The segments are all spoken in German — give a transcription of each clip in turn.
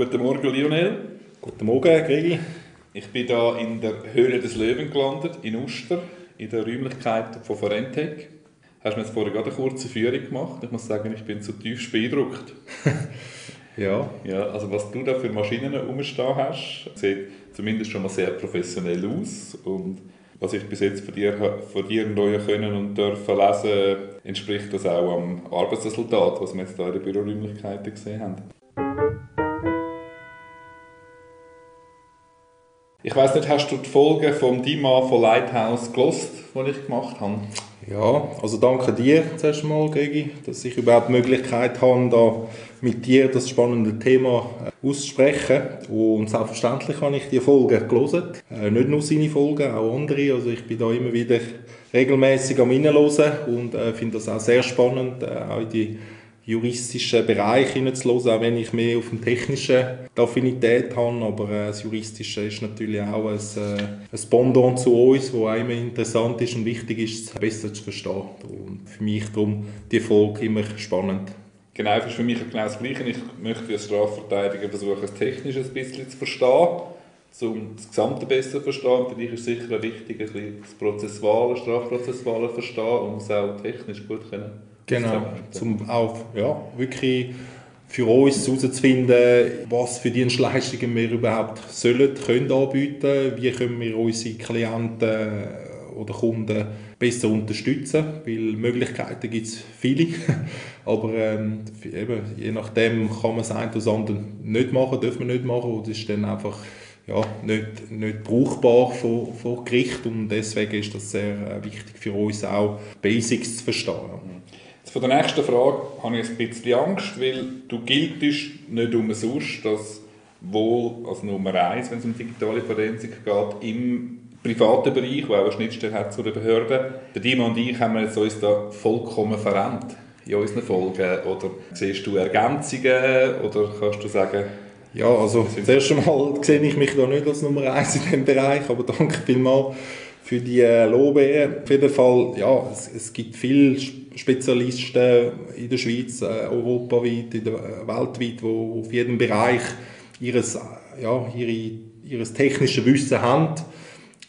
Guten Morgen, Lionel. Guten Morgen, Gregi. Ich bin hier in der Höhle des Löwen gelandet, in Uster, in den Räumlichkeiten von Forentec. Hast mir jetzt vorher gerade eine kurze Führung gemacht. Ich muss sagen, ich bin zutiefst beeindruckt. ja. ja. Also was du da für Maschinen rumstehen hast, sieht zumindest schon mal sehr professionell aus. Und was ich bis jetzt von dir, von dir neu können und dürfen lesen, entspricht das auch am Arbeitsresultat, was wir jetzt hier in den Büroräumlichkeiten gesehen haben. Ich weiß nicht, hast du die Folge vom Dima von Lighthouse gelost, die ich gemacht habe? Ja, also danke dir zuerst mal, Gegi, dass ich überhaupt die Möglichkeit habe, da mit dir das spannende Thema äh, auszusprechen. Und selbstverständlich habe ich die Folge gelesen. Äh, nicht nur seine Folgen, auch andere. Also ich bin da immer wieder regelmäßig am Reinhören und äh, finde das auch sehr spannend, auch die juristischen Bereich hineinzuhören, auch wenn ich mehr auf dem technischen Affinität habe. Aber äh, das Juristische ist natürlich auch ein, äh, ein Pendant zu uns, wo immer interessant ist und wichtig ist, besser zu verstehen. Und für mich darum die Folge immer spannend. Genau, ist für mich genau das Gleiche. Ich möchte als Strafverteidiger versuchen, das Technische ein bisschen zu verstehen, um das Gesamte besser zu verstehen. Für dich ist sicher wichtig, ein bisschen das Prozessuale, Strafprozessuale zu verstehen und es auch technisch gut können Genau, zum auch ja, wirklich für uns herauszufinden, was für Dienstleistungen wir überhaupt sollen, können anbieten, wie können wir unsere Klienten oder Kunden besser unterstützen, weil Möglichkeiten gibt es viele, aber ähm, eben, je nachdem kann man das eine oder andere nicht machen, darf man nicht machen oder ist dann einfach ja, nicht, nicht brauchbar vor Gericht und deswegen ist das sehr äh, wichtig für uns auch, Basics zu verstehen. Von der nächsten Frage habe ich ein bisschen Angst, weil du giltest nicht umsonst, dass wohl als Nummer eins, wenn es um digitale Forensik geht, im privaten Bereich, wo auch eine Schnittstelle hat zu den Behörden. Der Dima und ich haben uns da vollkommen verrennt in unseren Folgen. Oder siehst du Ergänzungen oder kannst du sagen... Ja, also das erste Mal sehe ich mich da nicht als Nummer eins in diesem Bereich, aber danke vielmals für die äh, Lobe. Auf jeden Fall, ja, es, es gibt viele Spezialisten in der Schweiz, äh, europaweit, in der, äh, weltweit, die auf jedem Bereich ihres, ja, ihre, ihres technische Wissen haben.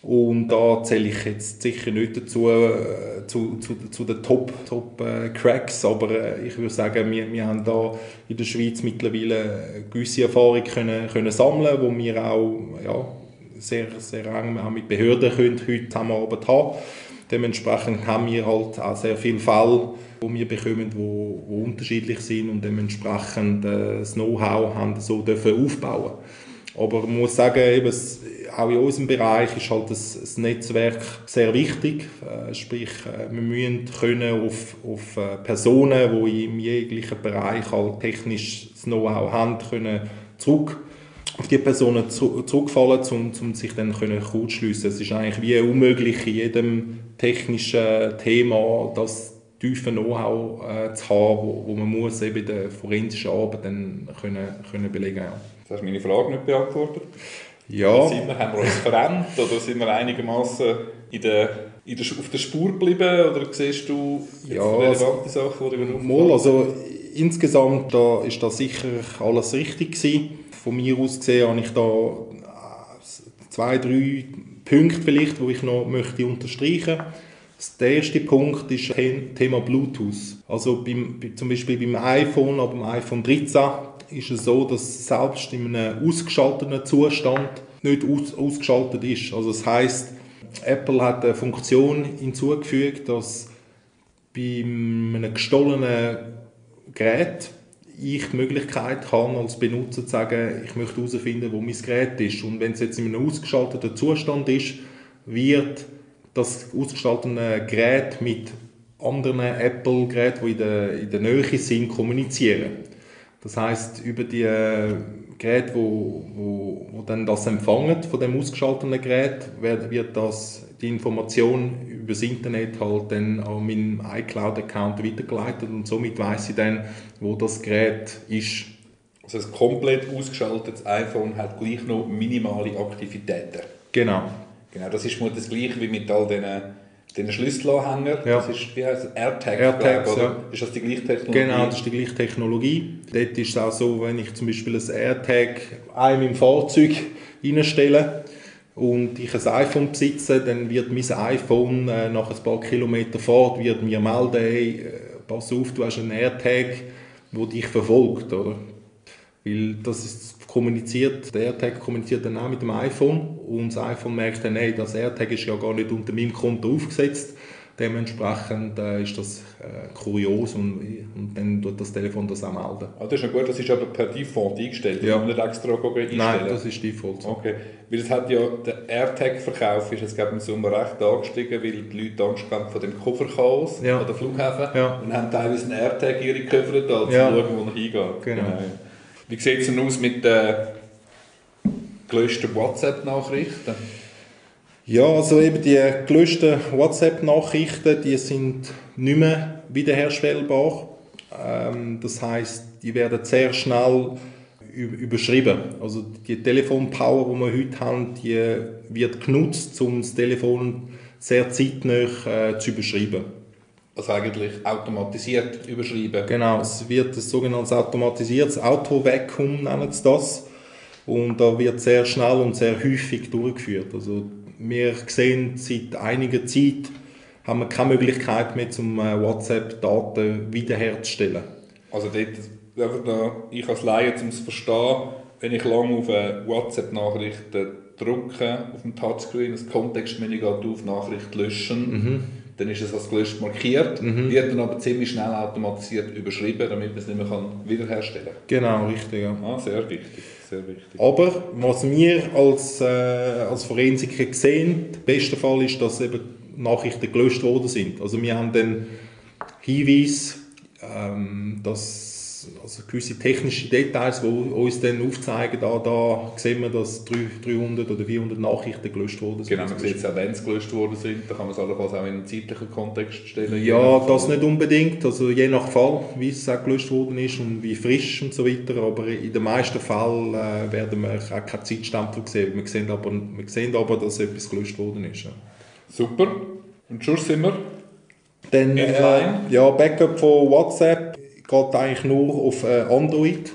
Und da zähle ich jetzt sicher nicht dazu, äh, zu, zu, zu den Top-Cracks, Top, äh, aber äh, ich würde sagen, wir, wir haben da in der Schweiz mittlerweile gewisse Erfahrung können, können sammeln, wo wir auch ja, sehr, sehr eng mit Behörden können heute zusammenarbeiten haben. Dementsprechend haben wir halt auch sehr viele Fälle, die wir bekommen, die, die unterschiedlich sind und dementsprechend äh, das Know-how haben so dürfen aufbauen. Aber man muss sagen, eben, auch in unserem Bereich ist halt das, das Netzwerk sehr wichtig. Äh, sprich, äh, wir müssen können auf, auf Personen, die im jeglichen Bereich halt technisch das Know-how haben, können zurück auf die Personen zu, zurückfallen, um, um sich dann kurz schliessen. Es ist eigentlich wie unmöglich in jedem technischen Thema das tiefe Know-how äh, zu haben, wo, wo man muss eben der forensischen Arbeit dann können, können belegen ja. Das hast du meine Frage nicht beantwortet. Ja. Sind wir, haben wir uns verändert oder sind wir einigermaßen in der, in der, auf der Spur geblieben oder siehst du ja, relevante also, Sachen, die du mal, also insgesamt da ist da sicher alles richtig gewesen von mir aus gesehen habe ich da äh, zwei, drei Punkte vielleicht, wo ich noch möchte unterstreichen möchte. Der erste Punkt ist das Thema Bluetooth. Also beim, zum Beispiel beim iPhone, aber beim iPhone 13 ist es so, dass selbst in einem ausgeschalteten Zustand nicht aus, ausgeschaltet ist. Also das heißt, Apple hat eine Funktion hinzugefügt, dass bei einem gestohlenen Gerät ich die Möglichkeit habe, als Benutzer zu sagen, ich möchte herausfinden, wo mein Gerät ist. Und wenn es jetzt in einem ausgeschalteten Zustand ist, wird das ausgeschaltete Gerät mit anderen Apple-Geräten, die in der, in der Nähe sind, kommunizieren. Das heißt über die äh, Geräte, wo, wo, wo dann das empfangen von dem ausgeschalteten Gerät, wird, wird das die Information über das Internet halt dann an meinen iCloud-Account weitergeleitet und somit weiß ich dann, wo das Gerät ist. Also ein komplett ausgeschaltetes iPhone hat gleich noch minimale Aktivitäten. Genau. Genau, das ist das Gleiche wie mit all diesen den Schlüsselanhänger, Ja. das ist, wie heißt AirTag, ich, oder? ja. Ist das die gleiche Technologie? Genau, das ist die gleiche Technologie. Dort ist es auch so, wenn ich zum Beispiel ein AirTag einem im Fahrzeug reinstelle und ich ein iPhone besitze, dann wird mein iPhone äh, nach ein paar Kilometern Fahrt wird mir melden, hey, äh, pass auf, du hast einen AirTag, der dich verfolgt, oder? Weil das ist kommuniziert, der AirTag kommuniziert dann auch mit dem iPhone und das iPhone merkt dann, hey, das AirTag ist ja gar nicht unter meinem Konto aufgesetzt. Dementsprechend äh, ist das äh, kurios und, und dann tut das Telefon das auch melden. Ah, das ist ja gut, das ist aber per Default eingestellt, Ja. ja. nicht extra einstellen. Nein, das ist Default. so. Okay, weil es hat ja, der AirTag-Verkauf ist jetzt ich, im Sommer recht angestiegen, weil die Leute Angst haben vor dem Kofferchaos Ja. an den Flughäfen Ja. und haben teilweise einen AirTag in ihre Koffer da, um Ja. zu schauen, wo er hingeht. Genau. Wie sieht es denn aus mit den gelöschten WhatsApp-Nachrichten? Ja, also eben die gelöschten WhatsApp-Nachrichten, die sind nicht mehr wiederherstellbar. Ähm, das heißt, die werden sehr schnell überschrieben. Also die Telefonpower, die wir heute haben, die wird genutzt, um das Telefon sehr zeitnah äh, zu überschreiben. Also eigentlich automatisiert überschreiben. Genau, es wird ein sogenanntes automatisiertes Auto-Vacuum, nennen sie das. Und da wird sehr schnell und sehr häufig durchgeführt. Also wir sehen seit einiger Zeit, haben wir keine Möglichkeit mehr, zum äh, WhatsApp-Daten wiederherzustellen. Also dort, einfach da, ich als Laie, um es zu verstehen, wenn ich lange auf eine WhatsApp-Nachricht drücke, auf dem Touchscreen, das Kontextmenü geht auf, Nachricht löschen, dann ist es als gelöscht markiert, wird dann aber ziemlich schnell automatisiert überschrieben, damit man es nicht mehr kann wiederherstellen kann. Genau, richtig. Ja. Ah, sehr wichtig, sehr wichtig. Aber was wir als, äh, als Forensiker sehen, der beste Fall ist, dass eben Nachrichten gelöscht worden sind. Also wir haben den Hinweis, ähm, dass also gewisse technische Details, die uns dann aufzeigen, da, da sehen wir, dass 300 oder 400 Nachrichten gelöscht worden sind. Genau, man sieht es auch, wenn sie gelöscht worden sind, da kann man es allenfalls auch in einen zeitlichen Kontext stellen. Ja, das nicht unbedingt. Also je nach Fall, wie es auch gelöscht worden ist und wie frisch und so weiter. Aber in den meisten Fällen äh, werden wir auch keine Zeitstempel sehen. Wir sehen aber, wir sehen aber dass etwas gelöscht worden ist. Ja. Super. Und schon sind wir Dann, äh, ja, Backup von WhatsApp geht eigentlich nur auf äh, Android.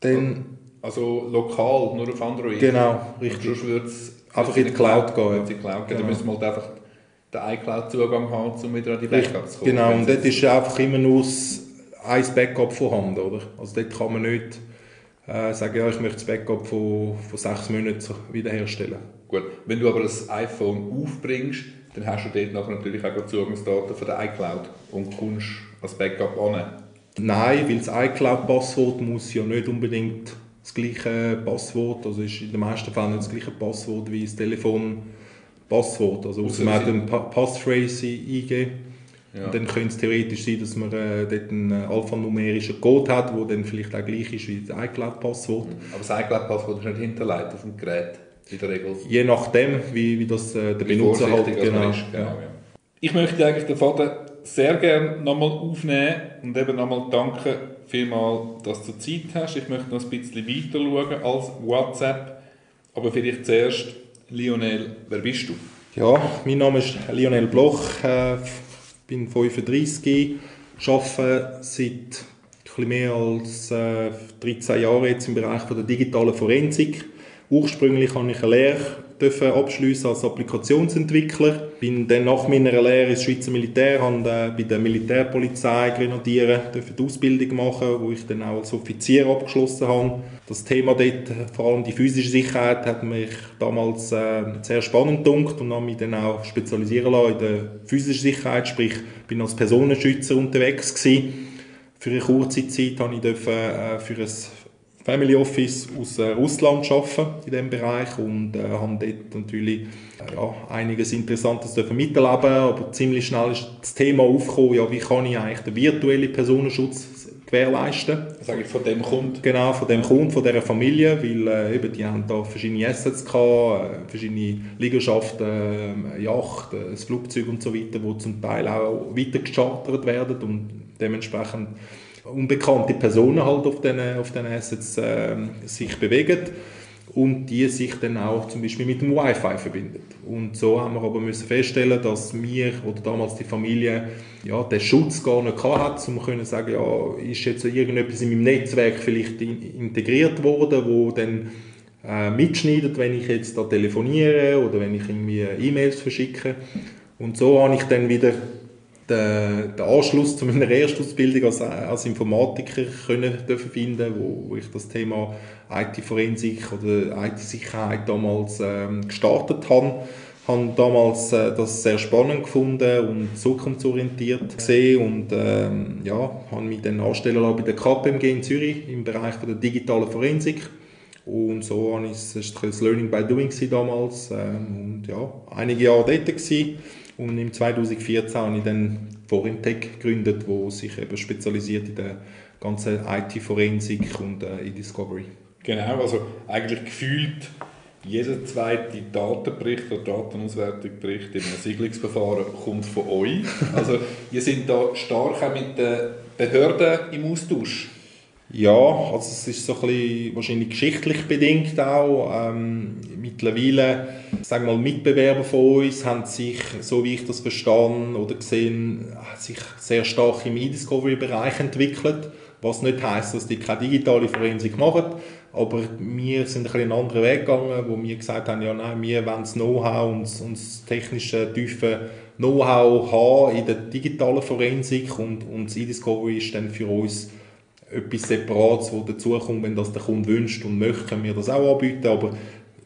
Dann, Also lokal, nur auf Android? genau, Und richtig. sonst würde es Einfach in die Cloud gehen. In die Cloud gehen. Genau. Dann müssen wir halt einfach den iCloud-Zugang haben, um wieder an die Backups zu kommen. Genau, und dort ist einfach immer nur ein Backup vorhanden, oder? Also dort kann man nicht äh, sagen, ja, ich möchte das Backup von, von sechs Monaten wiederherstellen. Gut, wenn du aber das iPhone aufbringst, dann hast du dort nachher natürlich auch Zugangsdaten von der iCloud und kommst als Backup an. Nein, weil das iCloud-Passwort muss ja nicht unbedingt das gleiche Passwort, also ist in den meisten Fällen nicht das gleiche Passwort wie das Telefon-Passwort. Also Ausser man hat eine Pa- Passphrase eingeben Ja. dann könnte es theoretisch sein, dass man äh, dort einen äh, alphanumerischen Code hat, der dann vielleicht auch gleich ist wie das iCloud-Passwort. Aber das iCloud-Passwort ist nicht hinterlegt auf dem Gerät, in der Regel. Je nachdem, wie, wie das äh, der Wie Benutzer halt genau. ist. genau ja. Ich möchte eigentlich den Faden sehr gerne nochmal aufnehmen und eben nochmal danken vielmal, dass du Zeit hast. Ich möchte noch ein bisschen weiter schauen als WhatsApp. Aber vielleicht zuerst, Lionel, wer bist du? Ja, mein Name ist Lionel Bloch, äh, bin 35, arbeite seit bisschen mehr als äh, 13 Jahren jetzt im Bereich von der digitalen Forensik. Ursprünglich habe ich eine Lehre dürfen abschließen als Applikationsentwickler. Bin dann nach meiner Lehre ins Schweizer Militär, habe äh, bei der Militärpolizei Grenadieren die Ausbildung machen, wo ich dann auch als Offizier abgeschlossen habe. Das Thema dort, vor allem die physische Sicherheit, hat mich damals äh, sehr spannend gedacht und habe mich dann auch spezialisieren lassen in der physischen Sicherheit, sprich bin als Personenschützer unterwegs gewesen. Für eine kurze Zeit habe ich äh, für ein Family Office aus äh, Russland arbeiten in diesem Bereich und äh, haben dort natürlich äh, ja, einiges Interessantes dürfen miterleben, aber ziemlich schnell ist das Thema aufgekommen, ja, wie kann ich eigentlich den virtuellen Personenschutz gewährleisten. Sage ich von dem Kunden. Genau, von dem Kunden, von dieser Familie, weil äh, eben, die haben da verschiedene Assets gehabt, äh, verschiedene Liegenschaften, äh, Yacht, äh, das Flugzeug und so weiter, wo zum Teil auch weiter gechartert werden und dementsprechend unbekannte Personen halt auf diesen, auf diesen Assets äh, sich bewegen. und die sich dann auch zum Beispiel mit dem Wi-Fi verbindet. Und so haben wir aber müssen feststellen, dass wir oder damals die Familie ja, den Schutz gar nicht hat, um können sagen, ja, ist jetzt irgendetwas in meinem Netzwerk vielleicht integriert worden, wo dann äh, mitschneidet, wenn ich jetzt da telefoniere oder wenn ich irgendwie E-Mails verschicke. Und so habe ich dann wieder den, den Anschluss zu meiner Erstausbildung als, als Informatiker können dürfen finden, wo, wo ich das Thema IT-Forensik oder IT-Sicherheit damals ähm, gestartet habe. Ich habe damals äh, das sehr spannend gefunden und zukunftsorientiert gesehen und ähm, ja, habe mich dann anstellen lassen bei der KPMG in Zürich im Bereich der digitalen Forensik. Und so war es das Learning by Doing damals. Ähm, und ja, einige Jahre dort gewesen. Und im 2014 habe ich dann Forintech gegründet, wo sich eben spezialisiert in der ganzen IT-Forensik und äh, E-Discovery. Genau, also eigentlich gefühlt jeder zweite Datenbericht oder Datenauswertungsbericht in einem Siedlungsverfahren kommt von euch. Also ihr seid da stark auch mit den Behörden im Austausch. Ja, also es ist so ein bisschen wahrscheinlich geschichtlich bedingt auch. Ähm, mittlerweile, sagen mal, Mitbewerber von uns haben sich, so wie ich das verstanden oder gesehen, sich sehr stark im E-Discovery-Bereich entwickelt. Was nicht heißt, dass die keine digitale Forensik machen, aber wir sind ein bisschen einen anderen Weg gegangen, wo wir gesagt haben, ja nein, wir wollen das Know-how und, und das technische, tiefe Know-how haben in der digitalen Forensik und, und das E-Discovery ist dann für uns etwas Separates, das dazukommt, wenn das der Kunde wünscht und möchte, können wir das auch anbieten, aber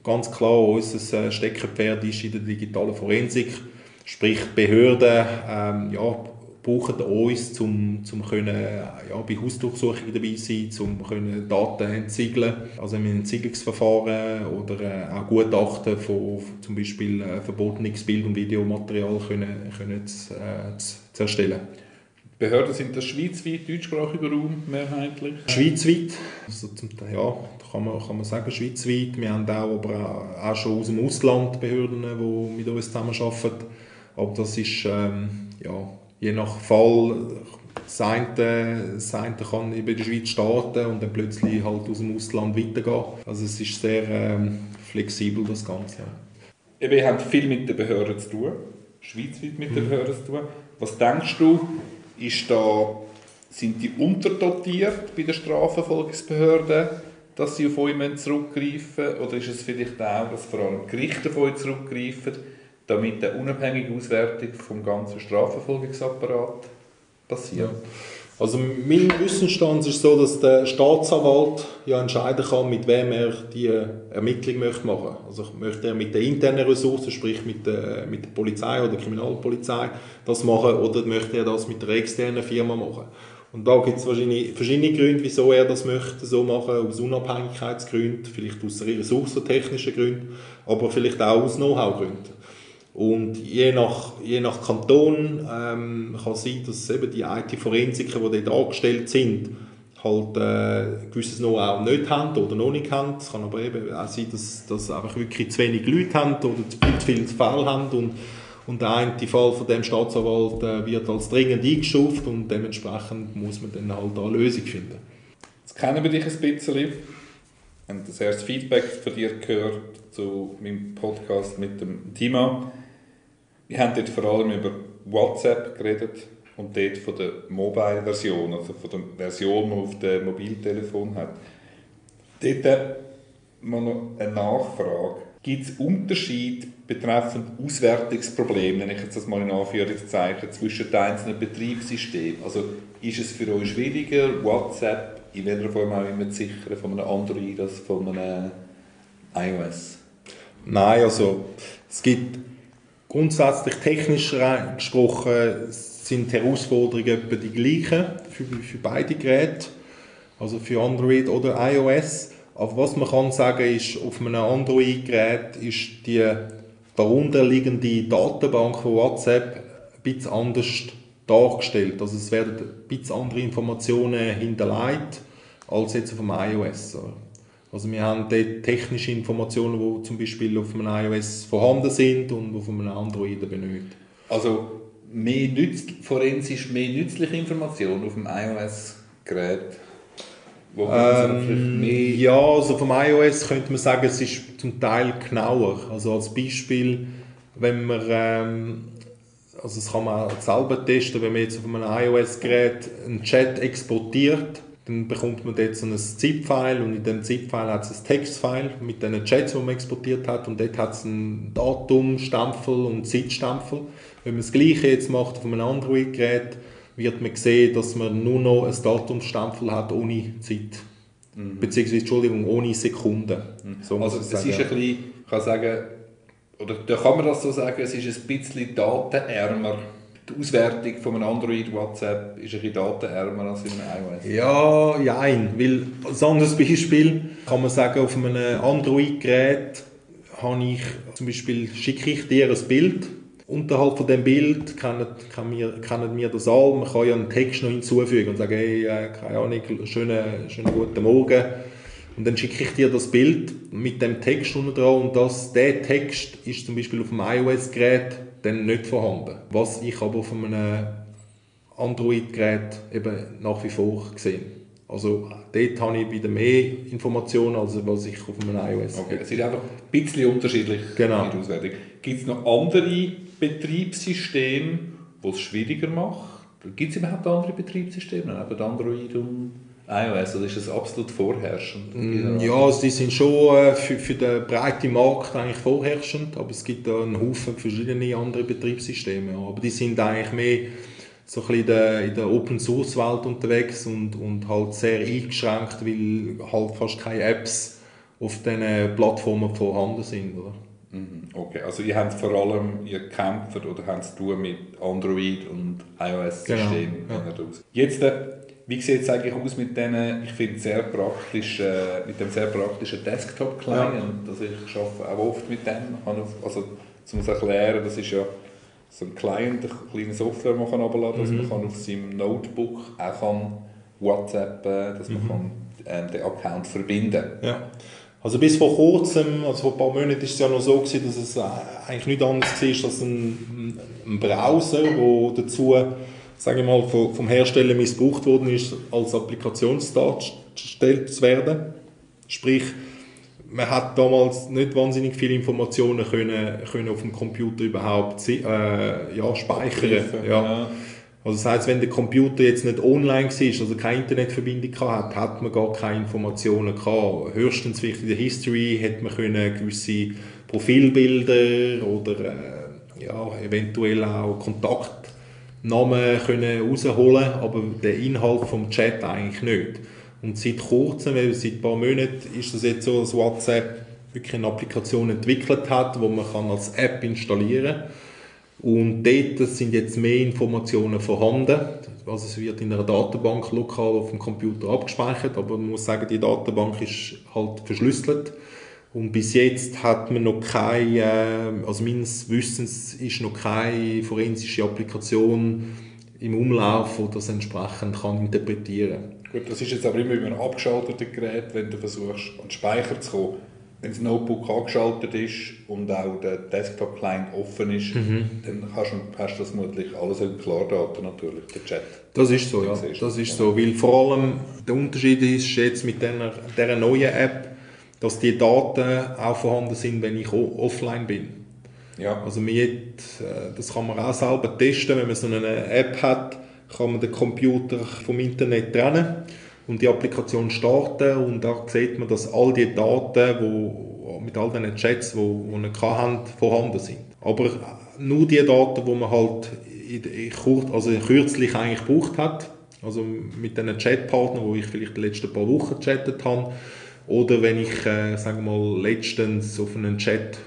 ganz klar, unser äh, Steckenpferd ist in der digitalen Forensik, sprich Behörden ähm, ja, brauchen uns, um zum können, ja, bei Hausdurchsuchungen dabei sein, um können Daten entsiegeln, also mit Entsiegelungsverfahren oder äh, auch Gutachten von zum Beispiel äh, verbotenes Bild- und Videomaterial können, können zu, äh, zu erstellen. Behörden sind das schweizweit, deutschsprachiger Raum mehrheitlich? Schweizweit, also zum, ja, kann man, kann man sagen schweizweit. Wir haben auch, aber auch schon aus dem Ausland Behörden, die mit uns zusammenarbeiten. Aber das ist ähm, ja, je nach Fall, das eine, das eine kann in der Schweiz starten und dann plötzlich halt aus dem Ausland weitergehen. Also es ist sehr ähm, flexibel, das Ganze. Ihr habt viel mit den Behörden zu tun, schweizweit mit den mhm. Behörden zu tun. Was denkst du, ist da, sind die unterdotiert bei den Strafverfolgungsbehörden, dass sie auf euch zurückgreifen? Oder ist es vielleicht auch, dass vor allem Gerichte auf euch zurückgreifen, damit eine unabhängige Auswertung vom ganzen Strafverfolgungsapparat passiert? Ja. Also mein Wissensstand ist so, dass der Staatsanwalt ja entscheiden kann, mit wem er die Ermittlung möchte machen. Also möchte er mit den internen Ressourcen, sprich mit der, mit der Polizei oder der Kriminalpolizei das machen oder möchte er das mit der externen Firma machen. Und da gibt es wahrscheinlich verschiedene Gründe, wieso er das möchte so machen, aus Unabhängigkeitsgründen, vielleicht aus ressourcentechnischen Gründen, aber vielleicht auch aus Know-how-Gründen. Und je nach, je nach Kanton ähm, kann es sein, dass eben die IT-Forensiker, die dort angestellt sind, halt äh, gewisses Know-how nicht haben oder noch nicht haben. Es kann aber eben auch sein, dass, dass einfach wirklich zu wenig Leute haben oder zu viele Fälle haben und, und der eine Fall von dem Staatsanwalt äh, wird als dringend eingestuft und dementsprechend muss man dann halt eine Lösung finden. Jetzt kennen wir dich ein bisschen. Wir haben das erste Feedback von dir gehört zu meinem Podcast mit dem Thema. Wir haben dort vor allem über WhatsApp geredet und dort von der Mobile-Version, also von der Version, die man auf dem Mobiltelefon hat. Dort mal noch eine Nachfrage. Gibt es Unterschiede betreffend Auswertungsprobleme, nenne ich jetzt das mal in Anführungszeichen, zwischen den einzelnen Betriebssystemen? Also ist es für euch schwieriger, WhatsApp in welcher Form auch immer zu sichern, von einem Android als von einem iOS? Nein, also es gibt Grundsätzlich technisch gesprochen sind die Herausforderungen etwa die gleichen für, für beide Geräte, also für Android oder iOS. Aber was man kann sagen ist, auf einem Android-Gerät ist die darunterliegende Datenbank von WhatsApp ein bisschen anders dargestellt. Also es werden ein bisschen andere Informationen hinterlegt als jetzt auf dem iOS. Also wir haben dort technische Informationen, die zum Beispiel auf einem iOS vorhanden sind und auf einem Android nicht. Also mehr nütz, forensisch mehr nützliche Informationen auf dem iOS-Gerät? Ähm, ja, also vom iOS könnte man sagen, es ist zum Teil genauer. Also als Beispiel, wenn man, ähm, also das kann man selber testen, wenn man jetzt auf einem iOS-Gerät einen Chat exportiert, dann bekommt man dort so ein ZIP-File und in dem ZIP-File hat es ein Textfile mit den Chats, die man exportiert hat und dort hat es einen Datumstempel und einen Zeitstempel. Wenn man das Gleiche jetzt macht auf einem Android-Gerät, wird man sehen, dass man nur noch ein Datumstempel hat ohne Zeit. Mhm. Beziehungsweise, Entschuldigung, ohne Sekunden. Mhm. So also es ist ein bisschen, ich kann sagen, oder da kann man das so sagen, es ist ein bisschen datenärmer. Die Auswertung von einem Android WhatsApp ist ein bisschen datenärmer als in einem iOS. Ja, nein, weil als anderes Beispiel kann man sagen, auf einem Android-Gerät habe ich zum Beispiel schicke ich dir ein Bild unterhalb von dem Bild kennen, wir, das alle. Man kann ja einen Text noch hinzufügen und sagen, hey, äh, keine Ahnung, schönen, schönen guten Morgen. Und dann schicke ich dir das Bild mit dem Text unten dran und das, der Text ist zum Beispiel auf dem iOS-Gerät dann nicht vorhanden. Was ich aber auf einem Android-Gerät eben nach wie vor gesehen. Also dort habe ich wieder mehr Informationen, als was ich auf einem iOS habe. Okay, es ist einfach ein bisschen unterschiedlich genau. in der Auswertung. Gibt es noch andere Betriebssysteme, die es schwieriger macht? Gibt es überhaupt andere Betriebssysteme, neben Android und iOS, oder ist das absolut vorherrschend? Mm, ja, also die sind schon äh, für, für den breiten Markt eigentlich vorherrschend, aber es gibt da einen Haufen verschiedene andere Betriebssysteme. Aber die sind eigentlich mehr so ein bisschen in der, in der Open Source Welt unterwegs und, und halt sehr eingeschränkt, weil halt fast keine Apps auf diesen Plattformen vorhanden sind. Oder? Mhm, okay, also ihr habt vor allem, ihr kämpft oder habt es mit Android und iOS-Systemen. Genau, ja. Jetzt, äh, wie sieht es eigentlich aus mit denen, ich finde sehr praktisch, äh, mit dem sehr praktischen Desktop-Client, ja. also ich arbeite auch oft mit dem, also um es erklären, das ist ja so ein Client, eine kleine Software, die man kann mhm. dass man auf seinem Notebook auch kann WhatsApp, dass man mhm. kann, äh, den Account verbinden kann. Ja. Also bis vor kurzem, also vor ein paar Monaten, war es ja noch so gewesen, dass es äh, eigentlich nicht anders war als ein, ein Browser, der dazu, sage ich mal, vom Hersteller missbraucht worden ist, als Applikationsdarsteller zu werden. Sprich, man hat damals nicht wahnsinnig viele Informationen können, können auf dem Computer überhaupt äh, ja, speichern. Ja. ja. Also das heißt, wenn der Computer jetzt nicht online war, also keine Internetverbindung hatte, hat man gar keine Informationen gehabt. Höchstens vielleicht in der History hätte man können gewisse Profilbilder oder äh, ja, eventuell auch Kontaktnamen können rausholen, aber der Inhalt vom Chat eigentlich nicht. Und seit kurzem, seit ein paar Monaten, ist das jetzt so, dass WhatsApp wirklich eine Applikation entwickelt hat, wo man als App installieren kann und dort sind jetzt mehr Informationen vorhanden. Also es wird in einer Datenbank lokal auf dem Computer abgespeichert, aber man muss sagen, die Datenbank ist halt verschlüsselt. Und bis jetzt hat man noch keine, also meines Wissens ist noch keine forensische Applikation im Umlauf, die das entsprechend kann interpretieren kann. Gut, das ist jetzt aber immer über ein abgeschaltetes Gerät, wenn du versuchst, an den Speicher zu kommen wenn das Notebook angeschaltet ist und auch der Desktop-Client offen ist, mhm. dann hast du, hast du das vermutlich alles in Klardaten natürlich, der Chat. Das ist so, ja. Das ist so, weil vor allem der Unterschied ist jetzt mit dieser, dieser neuen App, dass die Daten auch vorhanden sind, wenn ich offline bin. Ja. Also mit, äh, das kann man auch selber testen, wenn man so eine App hat, kann man den Computer vom Internet trennen und die Applikation starten und da sieht man, dass all die Daten, wo, mit all den Chats, die wir haben, vorhanden sind. Aber nur die Daten, die man halt kurz, also kürzlich eigentlich gebraucht hat, also mit den Chatpartnern, wo ich vielleicht die letzten paar Wochen gechattet habe, oder wenn ich, äh, sagen wir mal, letztens auf einen Chat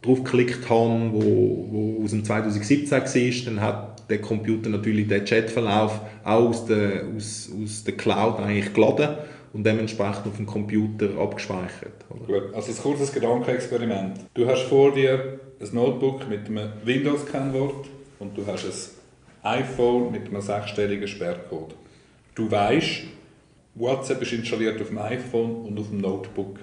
draufgeklickt habe, wo, wo aus dem 2017 war, dann hat der Computer natürlich den Chatverlauf auch aus der, aus, aus der Cloud eigentlich geladen und dementsprechend auf dem Computer abgespeichert. Oder? Gut, also ein kurzes Gedankenexperiment. Du hast vor dir ein Notebook mit einem Windows-Kennwort und du hast ein iPhone mit einem sechsstelligen Sperrcode. Du weißt, WhatsApp ist installiert auf dem iPhone und auf dem Notebook.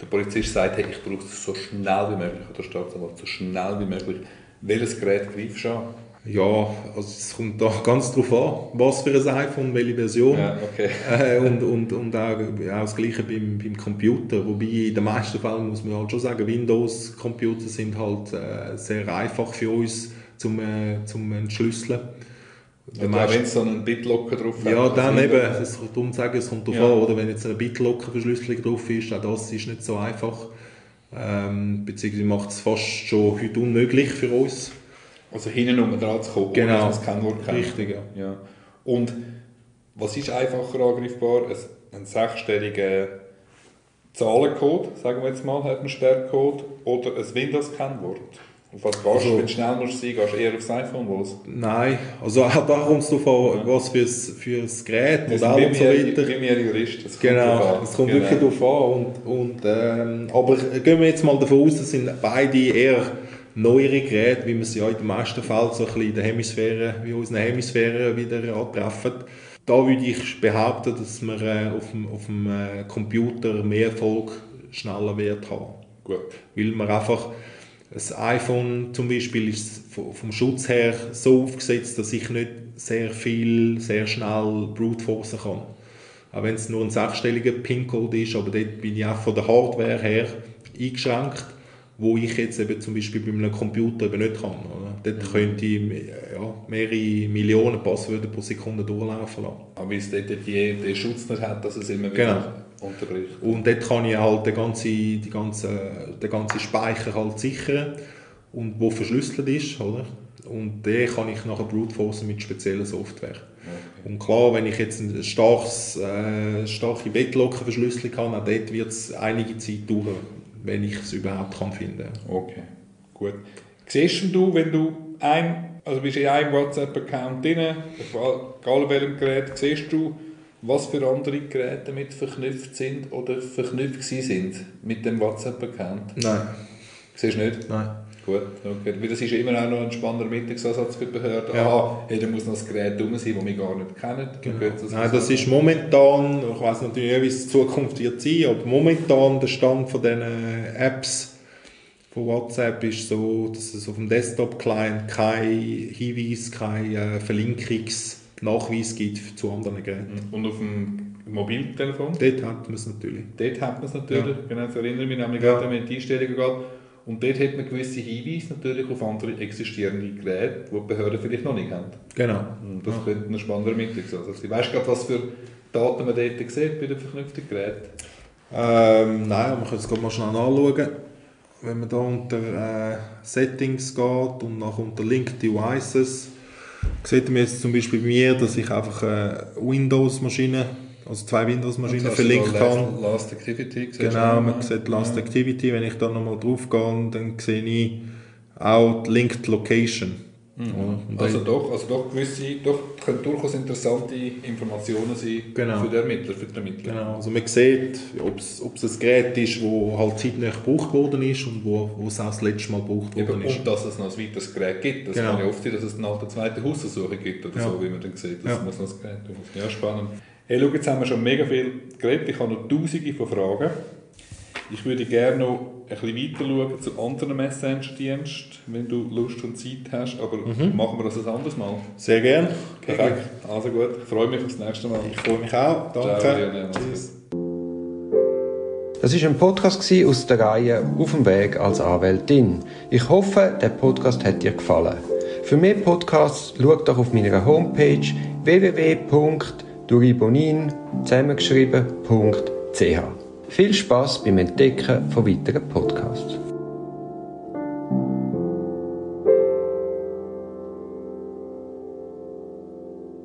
Der Polizist sagt, hey, ich brauche es so schnell wie möglich, oder Staatsanwalt, so schnell wie möglich. Welches Gerät greifst du an? Ja, also es kommt da ganz drauf an, was für ein iPhone, welche Version. Ja, okay. Äh, und, und, und auch, auch das Gleiche beim, beim Computer. Wobei in den meisten Fällen muss man halt schon sagen, Windows-Computer sind halt äh, sehr einfach für uns zum, äh, zum Entschlüsseln. Wenn es so einen BitLocker drauf hat. Ja, dann eben, es kommt zu sagen, es kommt darauf ja. an, oder wenn jetzt eine BitLocker-Verschlüsselung drauf ist, auch das ist nicht so einfach. Ähm, beziehungsweise macht es fast schon heute unmöglich für uns. Also hinten um dran zu kommen, genau. ohne dass man das Kennwort kennt. Richtig, ja. ja. Und was ist einfacher angreifbar? Ein, ein sechsstelliger Zahlencode, sagen wir jetzt mal, hat einen Sperrcode, oder ein Windows-Kennwort? Auf was gehst also, wenn du schnell musst sein, gehst du eher aufs iPhone los? Nein, also auch da es darauf an, ja. was für ein Gerät, Modell und so weiter. Wie mir Jurist, das Genau, es kommt genau. wirklich darauf an. Und, und, ähm, aber gehen wir jetzt mal davon aus, das sind beide eher neuere Geräte, wie wir sie ja in den meisten Fällen so ein bisschen in der Hemisphäre, wie unseren Hemisphären wieder antreffen. Da würde ich behaupten, dass man äh, auf dem, auf dem äh, Computer mehr Erfolg schneller wird haben. Gut. Weil man einfach das iPhone zum Beispiel ist vom Schutz her so aufgesetzt, dass ich nicht sehr viel, sehr schnell brute forcen kann. Auch wenn es nur ein sechsstelliger PIN-Code ist, aber dort bin ich auch von der Hardware her eingeschränkt, wo ich jetzt eben zum Beispiel bei einem Computer eben nicht kann. Oder? Dort mhm. könnte ich ja, mehrere Millionen Passwörter pro Sekunde durchlaufen lassen. Aber weil es dort den Schutz nicht hat, dass es immer wieder genau unterbricht. Und dort kann ich halt den ganzen, die ganze, den ganzen Speicher halt sichern, und wo verschlüsselt ist, oder? Und den kann ich nachher brute mit speziellen Software. Okay. Und klar, wenn ich jetzt eine starkes, äh, starke Bettlocker-Verschlüsselung habe, auch dort wird es einige Zeit dauern, wenn ich es überhaupt kann finden kann. Okay, gut. Siehst du, wenn du ein, also bist in einem WhatsApp-Account drin, egal welchem Gerät, siehst du, was für andere Geräte damit verknüpft sind oder verknüpft sind mit dem WhatsApp-Account? Nein. Siehst du nicht? Nein. Gut, okay. Weil das ist immer auch noch ein spannender Ermittlungsansatz für die Behörden. Ja. Aha, hey, da muss noch ein Gerät drum sein, das wir gar nicht kennen. Genau. Das Nein, das ist momentan, ich weiß natürlich nicht, wie es in Zukunft wird sein, aber momentan der Stand von diesen Apps von WhatsApp ist so, dass es auf dem Desktop-Client kein Hinweis, keine äh, Verlinkungs- Nachweis gibt zu anderen Geräten. Und auf dem Mobiltelefon? Dort hat man es natürlich. Dort hat man es natürlich, ja. genau, das erinnere mich nämlich ja. gerade, wenn die Einstellungen geht. Und dort hat man gewisse Hinweise natürlich auf andere existierende Geräte, die die Behörden vielleicht noch nicht haben. Genau. Und das ja. könnte ein spannender Ermittlung sein. Also, weißt du gerade, was für Daten man dort sieht bei den verknüpften Geräten? Ähm, nein, wir können es mal schnell anschauen. Wenn man da unter äh, Settings geht und nach unter Link Devices sieht man jetzt zum Beispiel bei mir, dass ich einfach eine Windows-Maschine, also zwei Windows-Maschinen verlinkt habe. Last Activity Genau, man sieht Last. Activity. Wenn ich da nochmal drauf gehe, dann sehe ich auch die Linked Location. Mhm. Also doch, also doch gewisse, doch können durchaus interessante Informationen sein genau. für den Ermittler, für den Ermittler. Genau, also man sieht, ob es ein Gerät ist, das halt zeitnah gebraucht worden ist und wo, wo es auch das letzte Mal gebraucht worden ist. Und dass es noch ein weiteres Gerät gibt. Das genau. kann ja oft sein, dass es eine alte zweite Haussuche gibt oder ja. so, wie man dann sieht. Das ja. muss noch ein Gerät tun. Ja, spannend. Hey, schau, jetzt haben wir schon mega viel geredet. Ich habe noch tausende von Fragen. Ich würde gerne noch ein bisschen weiter schauen zu anderen Messenger-Diensten, wenn du Lust und Zeit hast, aber mhm. machen wir das ein anderes Mal. Sehr gerne. Perfekt. Also gut, ich freue mich aufs nächste Mal. Ich freue mich auch. Danke. Ciao, Tschüss. Das war ein Podcast aus der Reihe Auf dem Weg als Anwältin. Ich hoffe, der Podcast hat dir gefallen. Für mehr Podcasts schau doch auf meiner Homepage www.duribonin zusammengeschrieben.ch. Viel Spaß beim Entdecken von weiteren Podcasts.